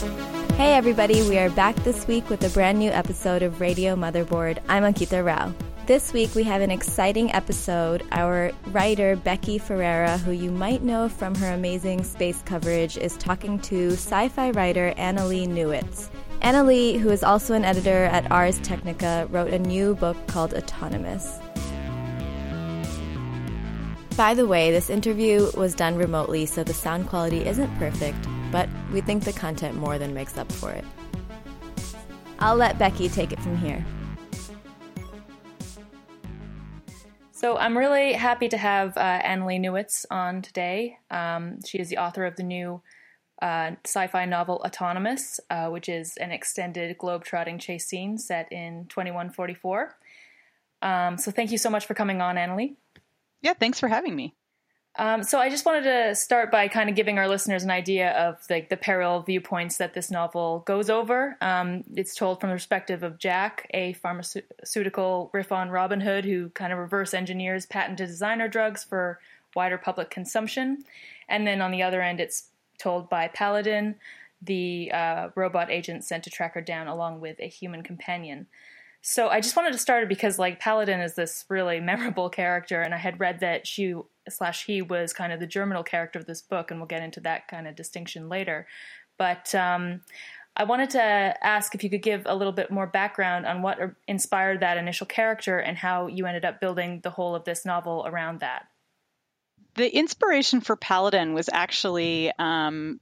Hey everybody, we are back this week with a brand new episode of Radio Motherboard. I'm Ankita Rao. This week we have an exciting episode. Our writer Becky Ferreira, who you might know from her amazing space coverage, is talking to sci-fi writer Annalee Newitz. Annalee, who is also an editor at Ars Technica, wrote a new book called Autonomous. By the way, this interview was done remotely, so the sound quality isn't perfect, but we think the content more than makes up for it. I'll let Becky take it from here. So I'm really happy to have uh, Annalee Newitz on today. Um, she is the author of the new uh, sci-fi novel Autonomous, uh, which is an extended globe-trotting chase scene set in 2144. Um, so thank you so much for coming on, Annalee. Yeah, thanks for having me. Um, so I just wanted to start by kind of giving our listeners an idea of like the parallel viewpoints that this novel goes over. Um, it's told from the perspective of Jack, a pharmaceutical riff on Robin Hood, who kind of reverse engineers patented designer drugs for wider public consumption. And then on the other end, it's told by Paladin, the uh, robot agent sent to track her down along with a human companion. So I just wanted to start because like Paladin is this really memorable character, and I had read that she slash he was kind of the germinal character of this book, and we'll get into that kind of distinction later. But um, I wanted to ask if you could give a little bit more background on what inspired that initial character and how you ended up building the whole of this novel around that. The inspiration for Paladin was actually um,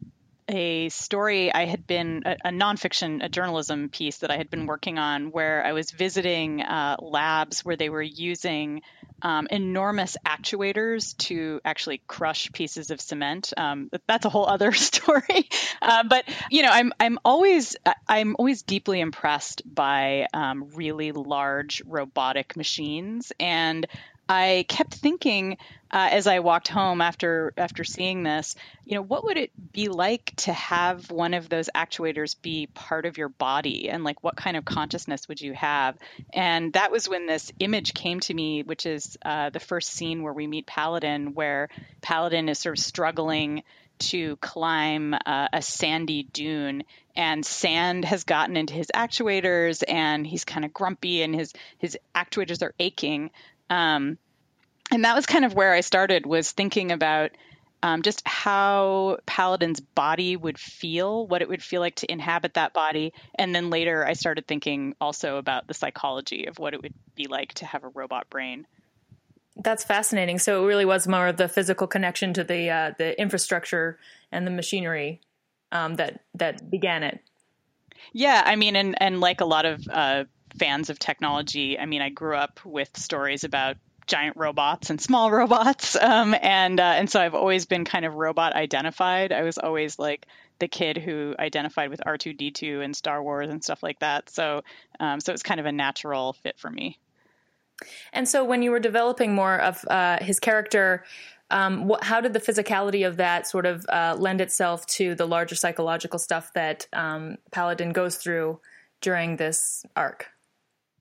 a story I had been a, a, nonfiction, a journalism piece that I had been working on, where I was visiting uh, labs where they were using um, enormous actuators to actually crush pieces of cement. Um, that's a whole other story. uh, but you know, I'm I'm always I'm always deeply impressed by um, really large robotic machines, and I kept thinking uh, as I walked home after after seeing this, you know, what would it be like to have one of those actuators be part of your body, and like what kind of consciousness would you have? And that was when this image came to me, which is uh, the first scene where we meet Paladin, where Paladin is sort of struggling to climb uh, a sandy dune and sand has gotten into his actuators and he's kind of grumpy and his his actuators are aching um, and that was kind of where I started was thinking about um, just how Paladin's body would feel, what it would feel like to inhabit that body. And then later I started thinking also about the psychology of what it would be like to have a robot brain. That's fascinating. So it really was more of the physical connection to the uh, the infrastructure and the machinery um, that that began it. Yeah, I mean, and and like a lot of uh, fans of technology, I mean, I grew up with stories about giant robots and small robots. Um, and uh, and so I've always been kind of robot identified. I was always like the kid who identified with R2D2 and Star Wars and stuff like that. So um, so it's kind of a natural fit for me. And so when you were developing more of uh, his character. Um, what, how did the physicality of that sort of uh, lend itself to the larger psychological stuff that um, Paladin goes through during this arc?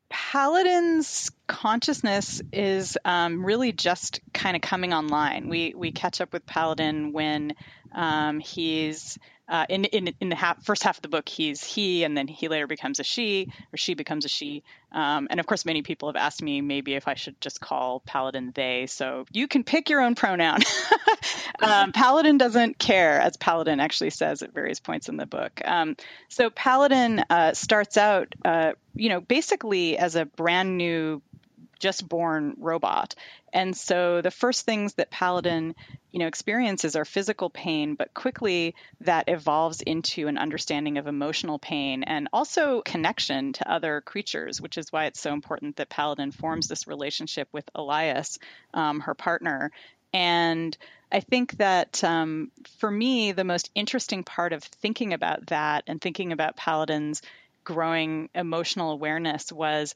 Paladin's consciousness is um, really just kind of coming online. We we catch up with Paladin when um, he's uh, in in in the half, first half of the book, he's he, and then he later becomes a she, or she becomes a she. Um, and of course, many people have asked me maybe if I should just call Paladin they. So you can pick your own pronoun. um, Paladin doesn't care, as Paladin actually says at various points in the book. Um, so Paladin uh, starts out, uh, you know, basically as a brand new just born robot. And so the first things that Paladin, you know, experiences are physical pain, but quickly that evolves into an understanding of emotional pain and also connection to other creatures, which is why it's so important that Paladin forms this relationship with Elias, um, her partner. And I think that um, for me, the most interesting part of thinking about that and thinking about Paladin's growing emotional awareness was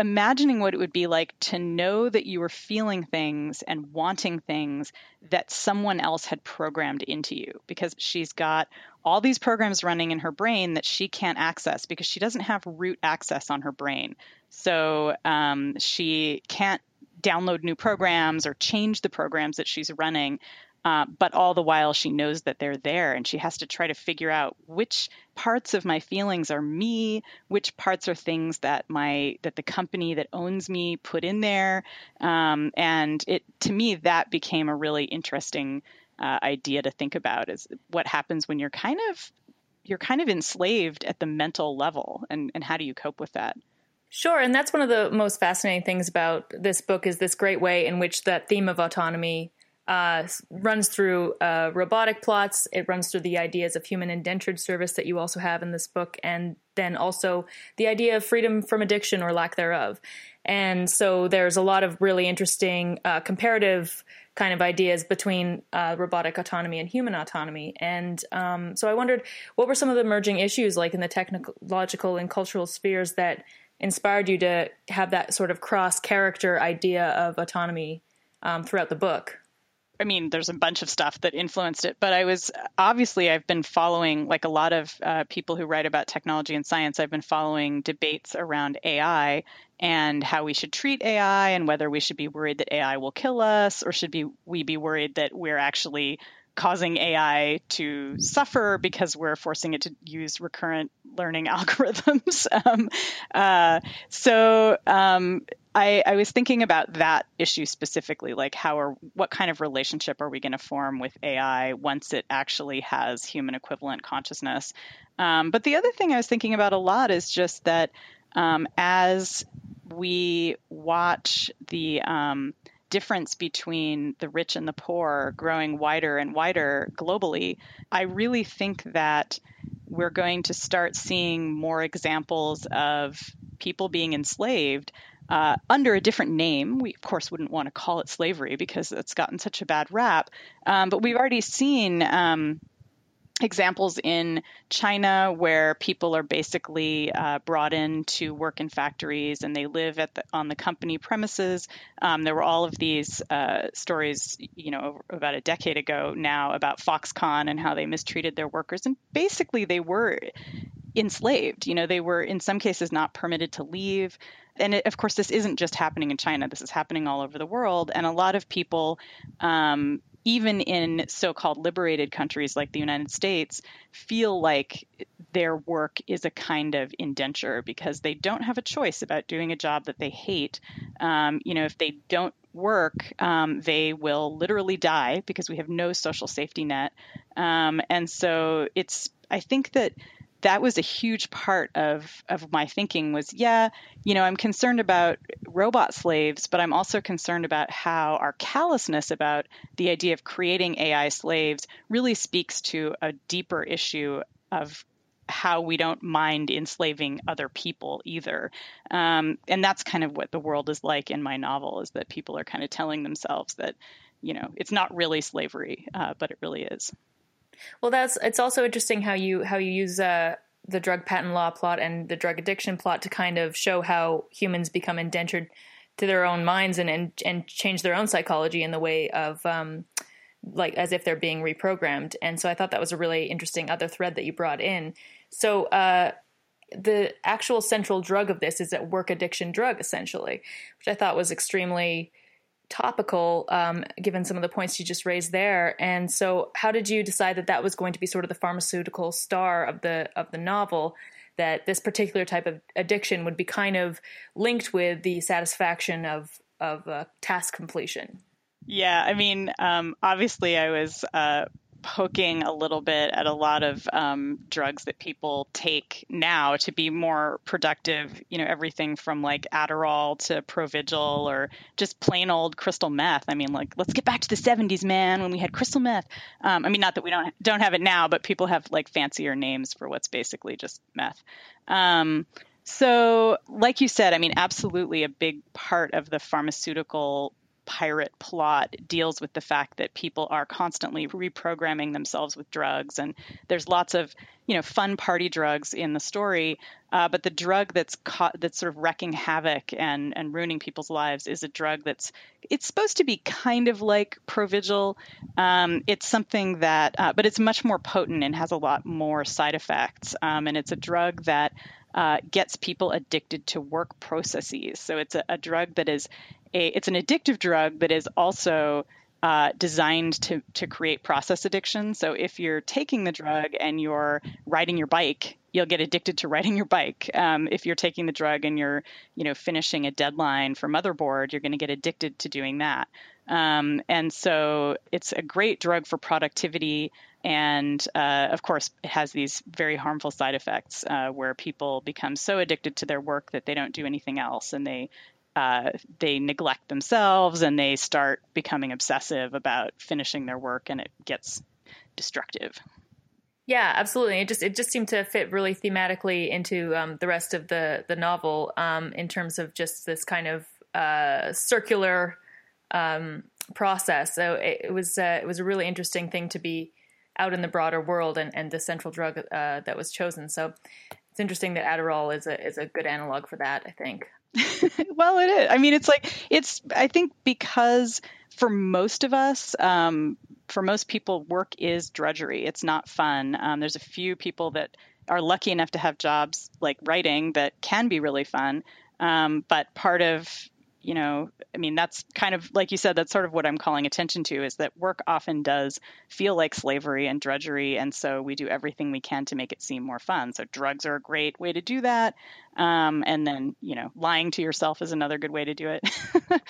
imagining what it would be like to know that you were feeling things and wanting things that someone else had programmed into you because she's got all these programs running in her brain that she can't access because she doesn't have root access on her brain. So um, she can't download new programs or change the programs that she's running uh, but all the while, she knows that they're there and she has to try to figure out which parts of my feelings are me, which parts are things that my that the company that owns me put in there. Um, and it to me that became a really interesting uh, idea to think about is what happens when you're kind of you're kind of enslaved at the mental level and, and how do you cope with that? Sure, and that's one of the most fascinating things about this book is this great way in which that theme of autonomy uh, runs through uh, robotic plots. It runs through the ideas of human indentured service that you also have in this book, and then also the idea of freedom from addiction or lack thereof. And so there's a lot of really interesting uh, comparative kind of ideas between uh, robotic autonomy and human autonomy. And um, so I wondered what were some of the emerging issues, like in the technological and cultural spheres, that inspired you to have that sort of cross character idea of autonomy um, throughout the book? I mean, there's a bunch of stuff that influenced it, but I was obviously I've been following like a lot of uh, people who write about technology and science. I've been following debates around AI and how we should treat AI and whether we should be worried that AI will kill us or should be we be worried that we're actually causing AI to suffer because we're forcing it to use recurrent learning algorithms. um, uh, so um, I, I, was thinking about that issue specifically, like how are what kind of relationship are we going to form with AI once it actually has human equivalent consciousness? Um, but the other thing I was thinking about a lot is just that um, as we watch the um, difference between the rich and the poor growing wider and wider globally, I really think that we're going to start seeing more examples of people being enslaved uh, under a different name. We, of course, wouldn't want to call it slavery because it's gotten such a bad rap. Um, but we've already seen um, examples in China where people are basically uh, brought in to work in factories and they live at the, on the company premises. Um, there were all of these uh, stories, you know, about a decade ago now about Foxconn and how they mistreated their workers, and basically they were enslaved. You know, they were in some cases not permitted to leave. And it, of course, this isn't just happening in China. This is happening all over the world. And a lot of people um, even in so called liberated countries like the United States, feel like their work is a kind of indenture because they don't have a choice about doing a job that they hate. Um, you know, if they don't work, um, they will literally die because we have no social safety net. Um, and so it's, I think that that was a huge part of of my thinking was yeah you know i'm concerned about robot slaves but i'm also concerned about how our callousness about the idea of creating ai slaves really speaks to a deeper issue of how we don't mind enslaving other people either. Um, and that's kind of what the world is like in my novel is that people are kind of telling themselves that you know it's not really slavery uh, but it really is well, that's it's also interesting how you how you use uh, the drug patent law plot and the drug addiction plot to kind of show how humans become indentured to their own minds and and, and change their own psychology in the way of um, like as if they're being reprogrammed. And so I thought that was a really interesting other thread that you brought in. So uh, the actual central drug of this is a work addiction drug, essentially, which I thought was extremely topical, um, given some of the points you just raised there. And so, how did you decide that that was going to be sort of the pharmaceutical star of the of the novel? That this particular type of addiction would be kind of linked with the satisfaction of of uh, task completion. Yeah, I mean, um, obviously, I was uh, poking a little bit at a lot of um, drugs that people take now to be more productive. You know, everything from like Adderall to Provigil or just plain old crystal meth. I mean, like let's get back to the 70s, man, when we had crystal meth. Um, I mean, not that we don't don't have it now, but people have like fancier names for what's basically just meth. Um, so, like you said, I mean, absolutely a big part of the pharmaceutical pirate plot deals with the fact that people are constantly reprogramming themselves with drugs and there's lots of you know fun party drugs in the story uh, but the drug that's caught, that's sort of wrecking havoc and and ruining people's lives is a drug that's it's supposed to be kind of like Provigil. Um, it's something that, uh, but it's much more potent and has a lot more side effects. Um, and it's a drug that uh, gets people addicted to work processes. So it's a, a drug that is a it's an addictive drug that is also uh, designed to to create process addiction. So if you're taking the drug and you're riding your bike, you'll get addicted to riding your bike. Um, if you're taking the drug and you're you know finishing a deadline for motherboard, you're going to get addicted to doing that. Um, and so it's a great drug for productivity. And uh, of course, it has these very harmful side effects uh, where people become so addicted to their work that they don't do anything else and they uh, they neglect themselves and they start becoming obsessive about finishing their work and it gets destructive. Yeah, absolutely. It just it just seemed to fit really thematically into um, the rest of the the novel um, in terms of just this kind of uh, circular um, process. So it, it was uh, it was a really interesting thing to be out in the broader world and, and the central drug uh, that was chosen. So it's interesting that Adderall is a is a good analog for that. I think. well, it is. I mean, it's like it's. I think because for most of us, um, for most people, work is drudgery. It's not fun. Um, there's a few people that are lucky enough to have jobs like writing that can be really fun. Um, but part of you know, I mean, that's kind of like you said, that's sort of what I'm calling attention to is that work often does feel like slavery and drudgery. And so we do everything we can to make it seem more fun. So drugs are a great way to do that. Um, and then, you know, lying to yourself is another good way to do it.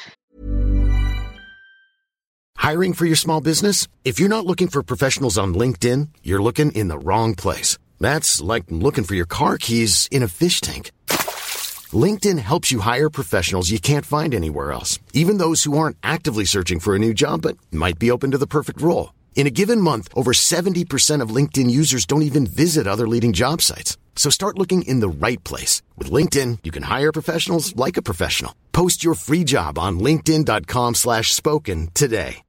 Hiring for your small business? If you're not looking for professionals on LinkedIn, you're looking in the wrong place. That's like looking for your car keys in a fish tank. LinkedIn helps you hire professionals you can't find anywhere else, even those who aren't actively searching for a new job but might be open to the perfect role. In a given month, over 70% of LinkedIn users don't even visit other leading job sites. So start looking in the right place. With LinkedIn, you can hire professionals like a professional. Post your free job on linkedin.com slash spoken today.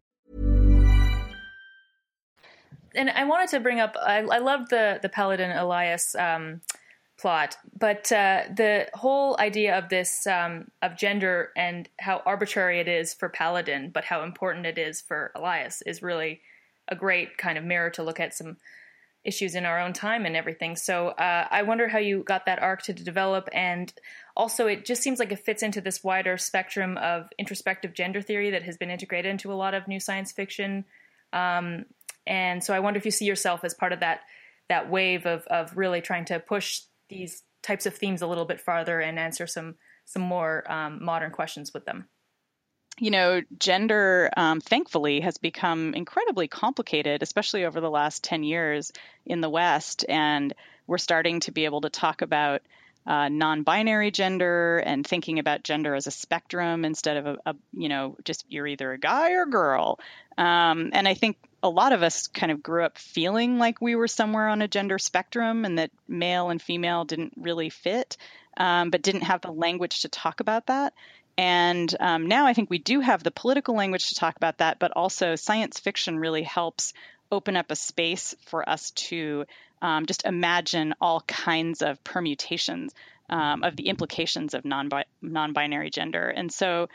And I wanted to bring up, I, I love the, the Paladin Elias um, plot, but uh, the whole idea of this um, of gender and how arbitrary it is for Paladin, but how important it is for Elias is really a great kind of mirror to look at some issues in our own time and everything. So uh, I wonder how you got that arc to develop, and also it just seems like it fits into this wider spectrum of introspective gender theory that has been integrated into a lot of new science fiction. Um, and so I wonder if you see yourself as part of that that wave of of really trying to push these types of themes a little bit farther and answer some some more um, modern questions with them you know, gender, um, thankfully, has become incredibly complicated, especially over the last 10 years in the West. And we're starting to be able to talk about uh, non-binary gender and thinking about gender as a spectrum instead of a, a you know just you're either a guy or girl um, and i think a lot of us kind of grew up feeling like we were somewhere on a gender spectrum and that male and female didn't really fit um, but didn't have the language to talk about that and um, now i think we do have the political language to talk about that but also science fiction really helps open up a space for us to um, just imagine all kinds of permutations um, of the implications of non non binary gender. And so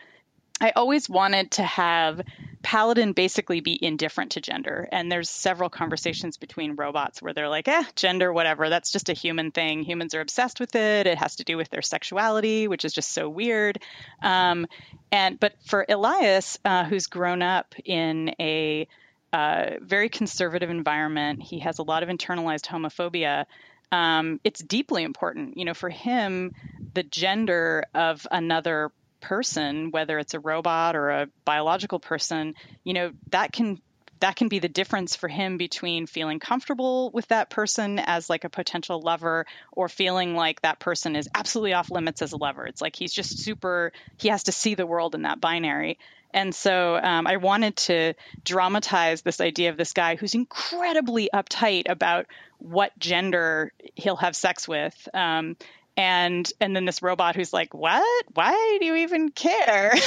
I always wanted to have Paladin basically be indifferent to gender. And there's several conversations between robots where they're like, eh, gender, whatever, that's just a human thing. Humans are obsessed with it. It has to do with their sexuality, which is just so weird. Um, and but for Elias, uh, who's grown up in a uh, very conservative environment, he has a lot of internalized homophobia. Um, it's deeply important, you know, for him, the gender of another person, whether it's a robot or a biological person, you know, that can that can be the difference for him between feeling comfortable with that person as like a potential lover or feeling like that person is absolutely off limits as a lover. It's like he's just super, he has to see the world in that binary. And so um, I wanted to dramatize this idea of this guy who's incredibly uptight about what gender he'll have sex with. Um, and and then this robot who's like what? Why do you even care?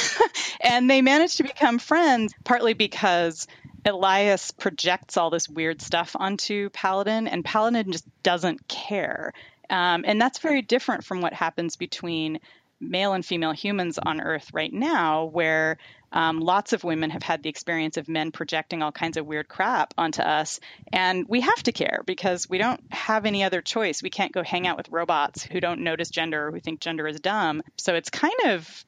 And they manage to become friends partly because elias projects all this weird stuff onto paladin and paladin just doesn't care. Um, and that's very different from what happens between male and female humans on earth right now where um, lots of women have had the experience of men projecting all kinds of weird crap onto us. And we have to care because we don't have any other choice. We can't go hang out with robots who don't notice gender or who think gender is dumb. So it's kind of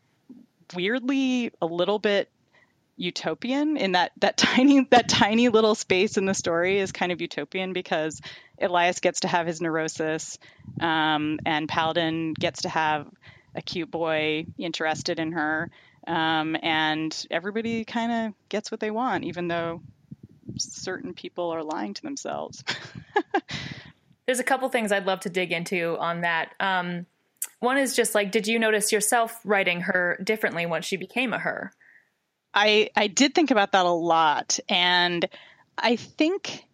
weirdly a little bit utopian in that that tiny that tiny little space in the story is kind of utopian because Elias gets to have his neurosis um, and Paladin gets to have a cute boy interested in her um, and everybody kind of gets what they want, even though certain people are lying to themselves. There's a couple things I'd love to dig into on that. Um, one is just like, did you notice yourself writing her differently once she became a her? I I did think about that a lot, and I think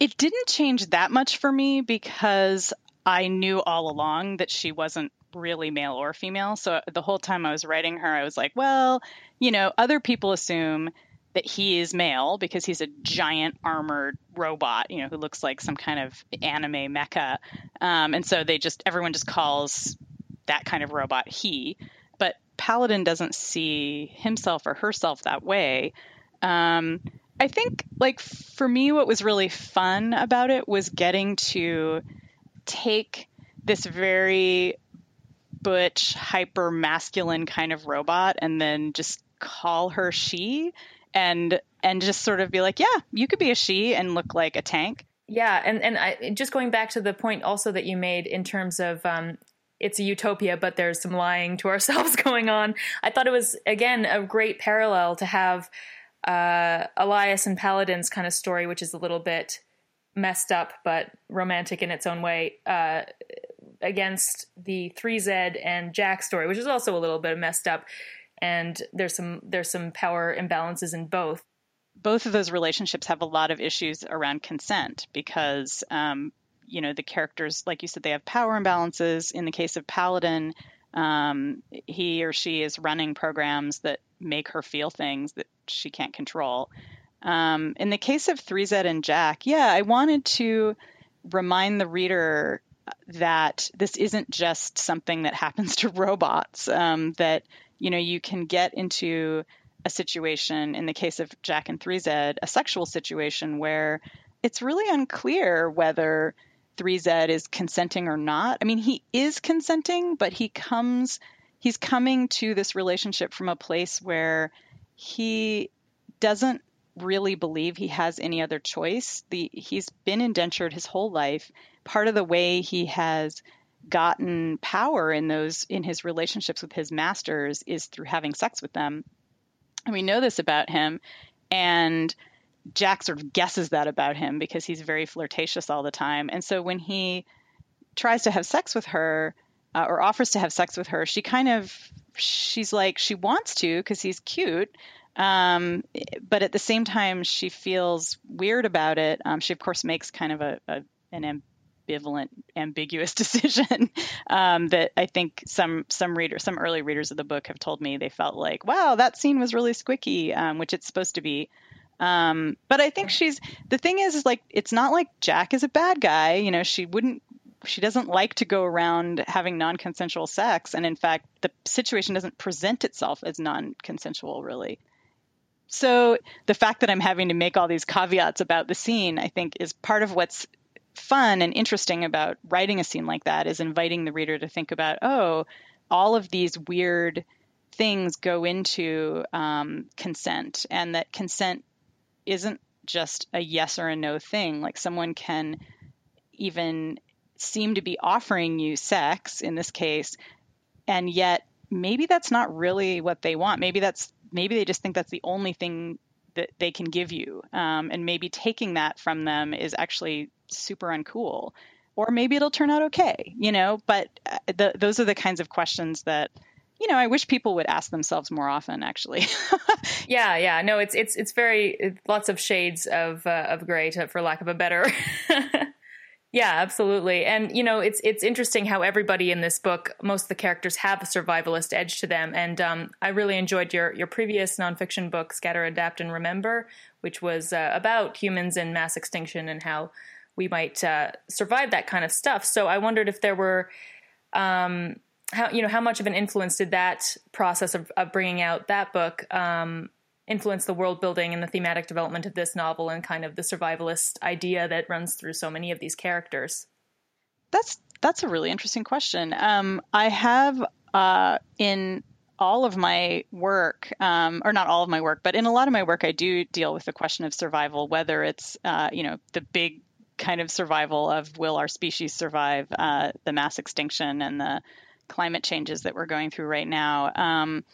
it didn't change that much for me because I knew all along that she wasn't really male or female. So the whole time I was writing her, I was like, well, you know, other people assume that he is male because he's a giant armored robot, you know, who looks like some kind of anime mecha. Um, and so they just, everyone just calls that kind of robot he. But Paladin doesn't see himself or herself that way. Um, I think, like, for me, what was really fun about it was getting to take this very butch, hyper masculine kind of robot and then just call her she and and just sort of be like, yeah, you could be a she and look like a tank. Yeah, and and I, just going back to the point also that you made in terms of um, it's a utopia, but there's some lying to ourselves going on. I thought it was again a great parallel to have uh, Elias and Paladin's kind of story, which is a little bit messed up but romantic in its own way. Uh, against the 3Z and Jack story, which is also a little bit messed up. And there's some there's some power imbalances in both. Both of those relationships have a lot of issues around consent because um, you know the characters, like you said, they have power imbalances. In the case of Paladin, um, he or she is running programs that make her feel things that she can't control. Um, in the case of 3Z and Jack, yeah, I wanted to remind the reader that this isn't just something that happens to robots. Um, that you know you can get into a situation in the case of Jack and 3Z, a sexual situation where it's really unclear whether 3Z is consenting or not. I mean, he is consenting, but he comes he's coming to this relationship from a place where he doesn't really believe he has any other choice. The he's been indentured his whole life. Part of the way he has gotten power in those in his relationships with his masters is through having sex with them. And we know this about him and Jack sort of guesses that about him because he's very flirtatious all the time. And so when he tries to have sex with her uh, or offers to have sex with her, she kind of she's like she wants to because he's cute, um, but at the same time, she feels weird about it. Um, she, of course, makes kind of a, a an ambivalent, ambiguous decision um, that I think some some readers, some early readers of the book have told me they felt like, wow, that scene was really squicky, um, which it's supposed to be. Um, but I think she's the thing is, is like it's not like Jack is a bad guy. You know, she wouldn't she doesn't like to go around having non-consensual sex and in fact the situation doesn't present itself as non-consensual really so the fact that i'm having to make all these caveats about the scene i think is part of what's fun and interesting about writing a scene like that is inviting the reader to think about oh all of these weird things go into um, consent and that consent isn't just a yes or a no thing. Like someone can even seem to be offering you sex in this case and yet maybe that's not really what they want. Maybe that's maybe they just think that's the only thing that they can give you um, and maybe taking that from them is actually super uncool or maybe it'll turn out okay you know but uh, the, those are the kinds of questions that you know, I wish people would ask themselves more often. Actually. yeah, yeah. No, it's it's it's very lots of shades of uh, of gray, to, for lack of a better Yeah, absolutely. And you know, it's it's interesting how everybody in this book, most of the characters have a survivalist edge to them. And um, I really enjoyed your your previous nonfiction book, Scatter, Adapt, and Remember, which was uh, about humans and mass extinction and how we might uh, survive that kind of stuff. So I wondered if there were, um, how you know, how much of an influence did that process of, of bringing out that book um, influenced the world building and the thematic development of this novel and kind of the survivalist idea that runs through so many of these characters? That's that's a really interesting question. Um, I have uh, in all of my work, um, or not all of my work, but in a lot of my work, I do deal with the question of survival, whether it's uh, you know the big kind of survival of will our species survive uh, the mass extinction and the climate changes that we're going through right now. Um,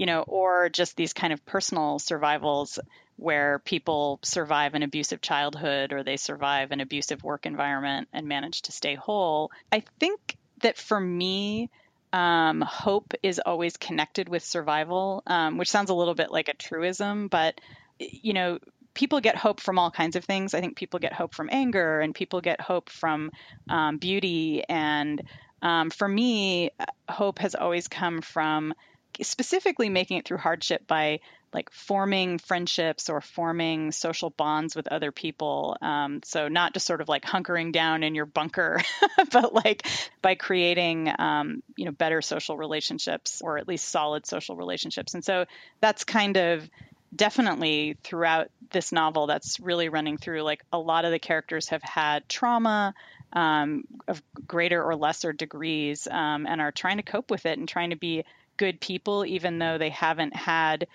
you know, or just these kind of personal survivals where people survive an abusive childhood or they survive an abusive work environment and manage to stay whole. I think that for me, um, hope is always connected with survival, um, which sounds a little bit like a truism, but you know, people get hope from all kinds of things. I think people get hope from anger, and people get hope from um, beauty. And um, for me, hope has always come from specifically making it through hardship by like forming friendships or forming social bonds with other people. Um, so not just sort of like hunkering down in your bunker, but like by creating um, you know better social relationships or at least solid social relationships. And so that's kind of definitely throughout this novel that's really running through like a lot of the characters have had trauma um, of greater or lesser degrees um, and are trying to cope with it and trying to be good people, even though they haven't had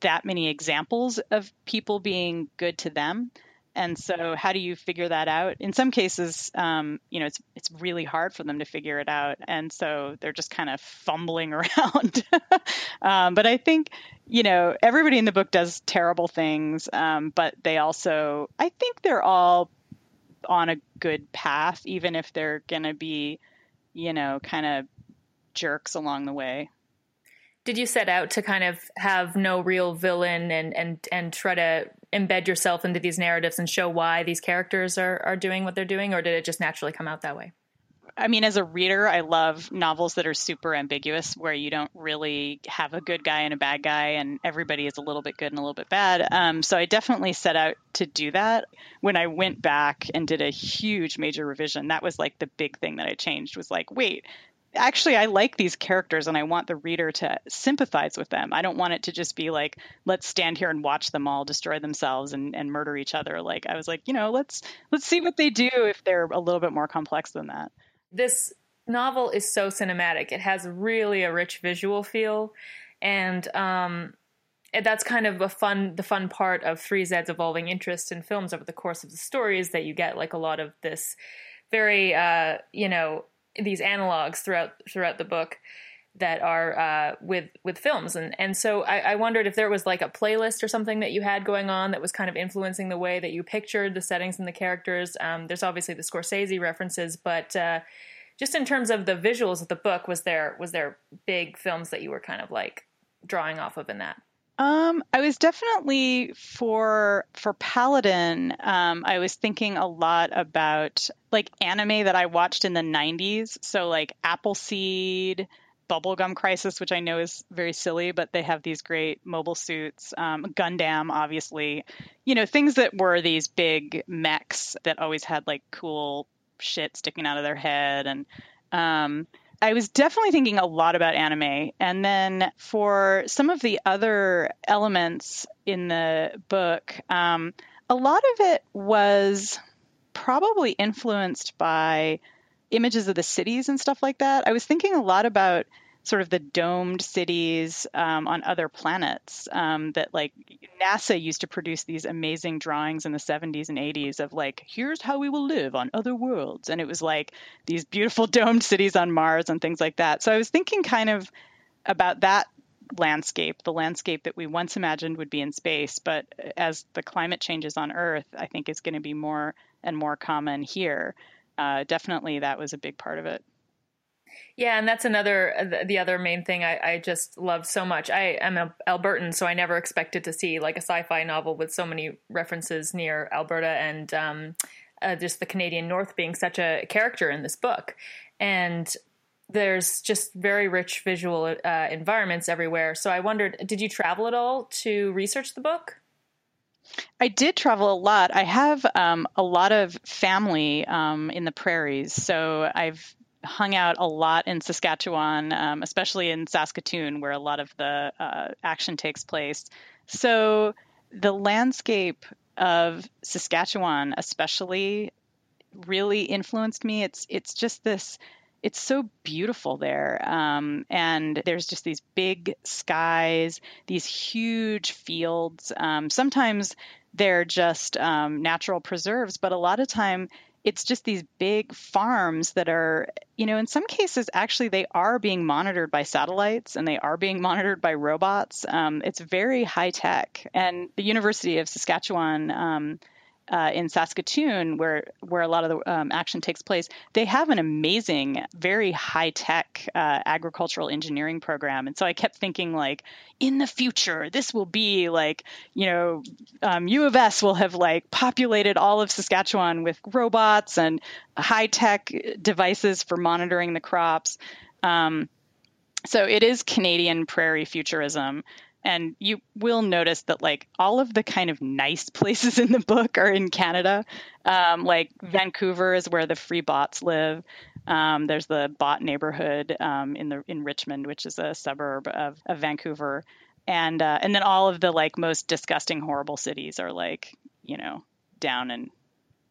that many examples of people being good to them. And so, how do you figure that out? In some cases, um, you know, it's it's really hard for them to figure it out, and so they're just kind of fumbling around. um, but I think, you know, everybody in the book does terrible things, um, but they also, I think, they're all on a good path, even if they're going to be, you know, kind of jerks along the way did you set out to kind of have no real villain and and and try to embed yourself into these narratives and show why these characters are are doing what they're doing or did it just naturally come out that way I mean, as a reader, I love novels that are super ambiguous, where you don't really have a good guy and a bad guy, and everybody is a little bit good and a little bit bad. Um, so I definitely set out to do that. When I went back and did a huge major revision, that was like the big thing that I changed was like, wait, actually I like these characters and I want the reader to sympathize with them. I don't want it to just be like, let's stand here and watch them all destroy themselves and, and murder each other. Like I was like, you know, let's let's see what they do if they're a little bit more complex than that. This novel is so cinematic. It has really a rich visual feel. And um that's kind of a fun the fun part of 3Z's evolving interest in films over the course of the story is that you get like a lot of this very uh, you know these analogs throughout throughout the book that are uh, with with films and and so I, I, wondered if there was like a playlist or something that you had going on that was kind of influencing the way that you pictured the settings and the characters. Um, there's obviously the Scorsese references, but uh, just in terms of the visuals of the book, was there was there big films that you were kind of like drawing off of in that? Um, I was definitely for for Paladin. Um, I was thinking a lot about like anime that I watched in the '90s. So like Appleseed, Bubblegum Crisis, which I know is very silly, but they have these great mobile suits. Um, Gundam, obviously, you know, things that were these big mechs that always had like cool shit sticking out of their head. And um, I was definitely thinking a lot about anime. And then for some of the other elements in the book, um, a lot of it was probably influenced by images of the cities and stuff like that. I was thinking a lot about sort of the domed cities um, on other planets um, that like NASA used to produce these amazing drawings in the 70s and 80s of like here's how we will live on other worlds and it was like these beautiful domed cities on Mars and things like that. So I was thinking kind of about that landscape, the landscape that we once imagined would be in space, but as the climate changes on Earth, I think is going to be more and more common here. Uh, definitely, that was a big part of it. Yeah, and that's another uh, the other main thing I, I just love so much. I am a Albertan, so I never expected to see like a sci-fi novel with so many references near Alberta and um, uh, just the Canadian North being such a character in this book. And there's just very rich visual uh, environments everywhere. So I wondered, did you travel at all to research the book? I did travel a lot. I have um, a lot of family um, in the prairies, so I've hung out a lot in Saskatchewan, um, especially in Saskatoon, where a lot of the uh, action takes place. So the landscape of Saskatchewan, especially, really influenced me. It's it's just this. It's so beautiful there, um, and there's just these big skies, these huge fields. Um, sometimes they're just um, natural preserves, but a lot of time it's just these big farms that are, you know, in some cases, actually, they are being monitored by satellites and they are being monitored by robots. Um, it's very high tech. And the University of Saskatchewan um, uh, in Saskatoon, where where a lot of the um, action takes place, they have an amazing, very high tech uh, agricultural engineering program. And so I kept thinking, like, in the future, this will be like, you know, um, U of S will have like populated all of Saskatchewan with robots and high tech devices for monitoring the crops. Um, so it is Canadian prairie futurism and you will notice that like all of the kind of nice places in the book are in Canada. Um, like Vancouver is where the free bots live. Um, there's the bot neighborhood um, in the in Richmond, which is a suburb of, of Vancouver, and uh, and then all of the like most disgusting, horrible cities are like you know down in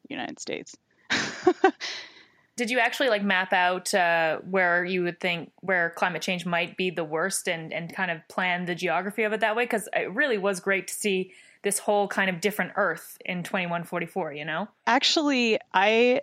the United States. did you actually like map out uh, where you would think where climate change might be the worst and and kind of plan the geography of it that way because it really was great to see this whole kind of different earth in 2144 you know actually i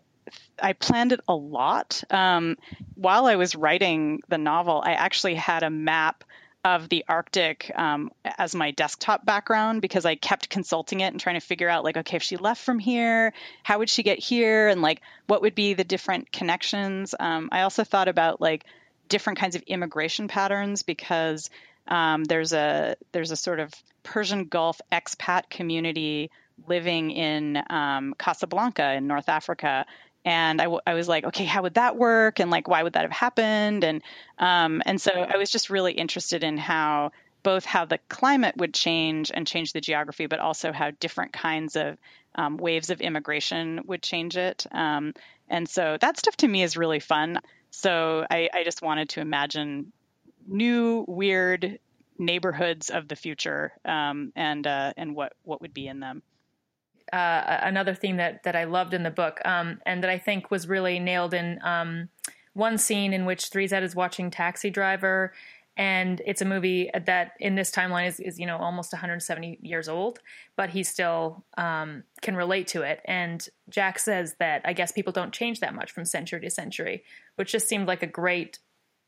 I planned it a lot. Um, while I was writing the novel, I actually had a map of the Arctic um, as my desktop background because I kept consulting it and trying to figure out like, okay, if she left from here, how would she get here, and like what would be the different connections. Um, I also thought about like different kinds of immigration patterns because um, there's a there's a sort of Persian Gulf expat community living in um, Casablanca in North Africa, and I, w- I was like okay how would that work? And like why would that have happened? And um, and so i was just really interested in how both how the climate would change and change the geography but also how different kinds of um, waves of immigration would change it. Um, and so that stuff to me is really fun. So I, I just wanted to imagine new weird neighborhoods of the future um, and uh, and what what would be in them uh, another theme that that I loved in the book, um, and that I think was really nailed in um, one scene in which Three Z is watching Taxi Driver, and it's a movie that in this timeline is, is you know almost 170 years old, but he still um, can relate to it. And Jack says that I guess people don't change that much from century to century, which just seemed like a great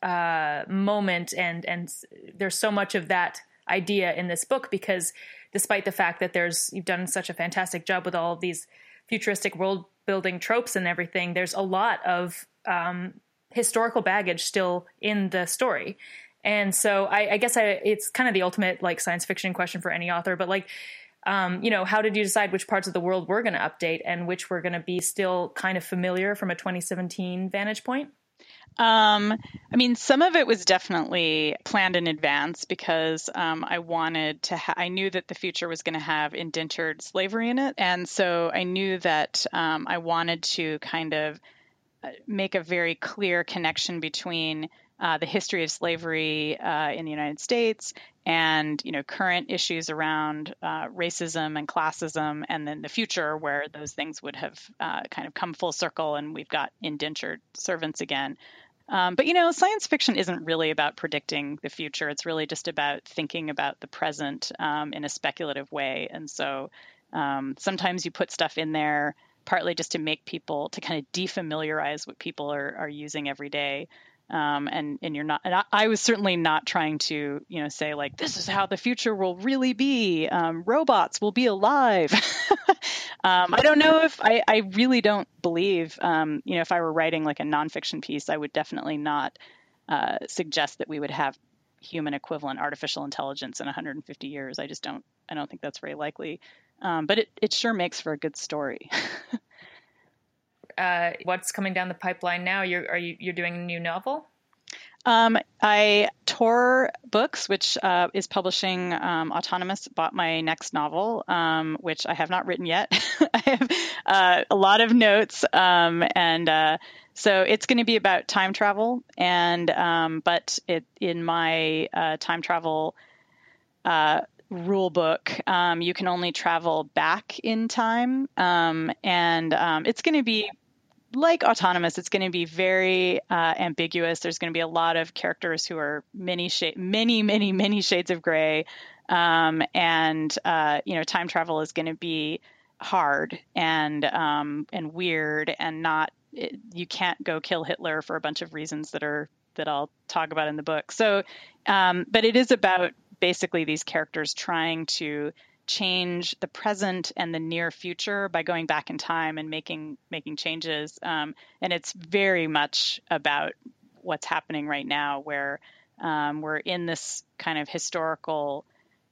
uh, moment, and and there's so much of that idea in this book because despite the fact that there's you've done such a fantastic job with all of these futuristic world building tropes and everything, there's a lot of um, historical baggage still in the story. And so I, I guess I, it's kind of the ultimate like science fiction question for any author, but like, um, you know, how did you decide which parts of the world we're going to update and which were going to be still kind of familiar from a 2017 vantage point? Um, I mean, some of it was definitely planned in advance because um, I wanted to. Ha- I knew that the future was going to have indentured slavery in it, and so I knew that um, I wanted to kind of make a very clear connection between uh, the history of slavery uh, in the United States and you know current issues around uh, racism and classism, and then the future where those things would have uh, kind of come full circle, and we've got indentured servants again. Um, but you know, science fiction isn't really about predicting the future. It's really just about thinking about the present um, in a speculative way. And so um, sometimes you put stuff in there partly just to make people to kind of defamiliarize what people are, are using every day. Um, and and you're not. And I, I, was certainly not trying to, you know, say like this is how the future will really be. Um, robots will be alive. um, I don't know if I, I really don't believe. Um, you know, if I were writing like a nonfiction piece, I would definitely not uh, suggest that we would have human equivalent artificial intelligence in 150 years. I just don't. I don't think that's very likely. Um, but it it sure makes for a good story. uh, what's coming down the pipeline now? You're are you you're doing a new novel? Um, I Tor Books, which uh, is publishing um, Autonomous, bought my next novel, um, which I have not written yet. I have uh, a lot of notes, um, and uh, so it's going to be about time travel. And um, but it in my uh, time travel uh, rule book, um, you can only travel back in time, and it's going to be like autonomous, it's going to be very uh, ambiguous. There's going to be a lot of characters who are many shade, many, many, many shades of gray, um, and uh, you know, time travel is going to be hard and um, and weird and not. It, you can't go kill Hitler for a bunch of reasons that are that I'll talk about in the book. So, um, but it is about basically these characters trying to change the present and the near future by going back in time and making making changes. Um, and it's very much about what's happening right now, where um, we're in this kind of historical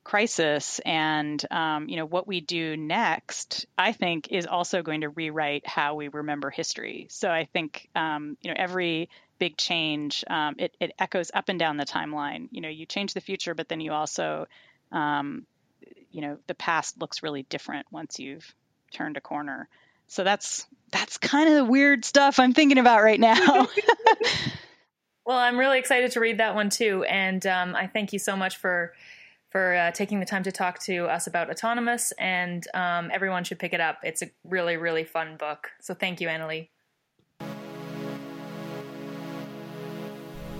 crisis, and um, you know what we do next. I think is also going to rewrite how we remember history. So I think um, you know every big change um, it, it echoes up and down the timeline. You know, you change the future, but then you also um, you know the past looks really different once you've turned a corner. So that's that's kind of the weird stuff I'm thinking about right now. well, I'm really excited to read that one too, and um, I thank you so much for for uh, taking the time to talk to us about Autonomous. And um, everyone should pick it up. It's a really really fun book. So thank you, Annalee.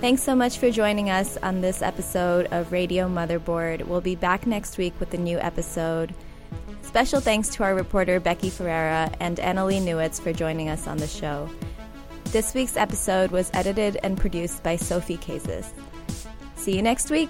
Thanks so much for joining us on this episode of Radio Motherboard. We'll be back next week with a new episode. Special thanks to our reporter Becky Ferreira and Annalee Newitz for joining us on the show. This week's episode was edited and produced by Sophie Cases. See you next week.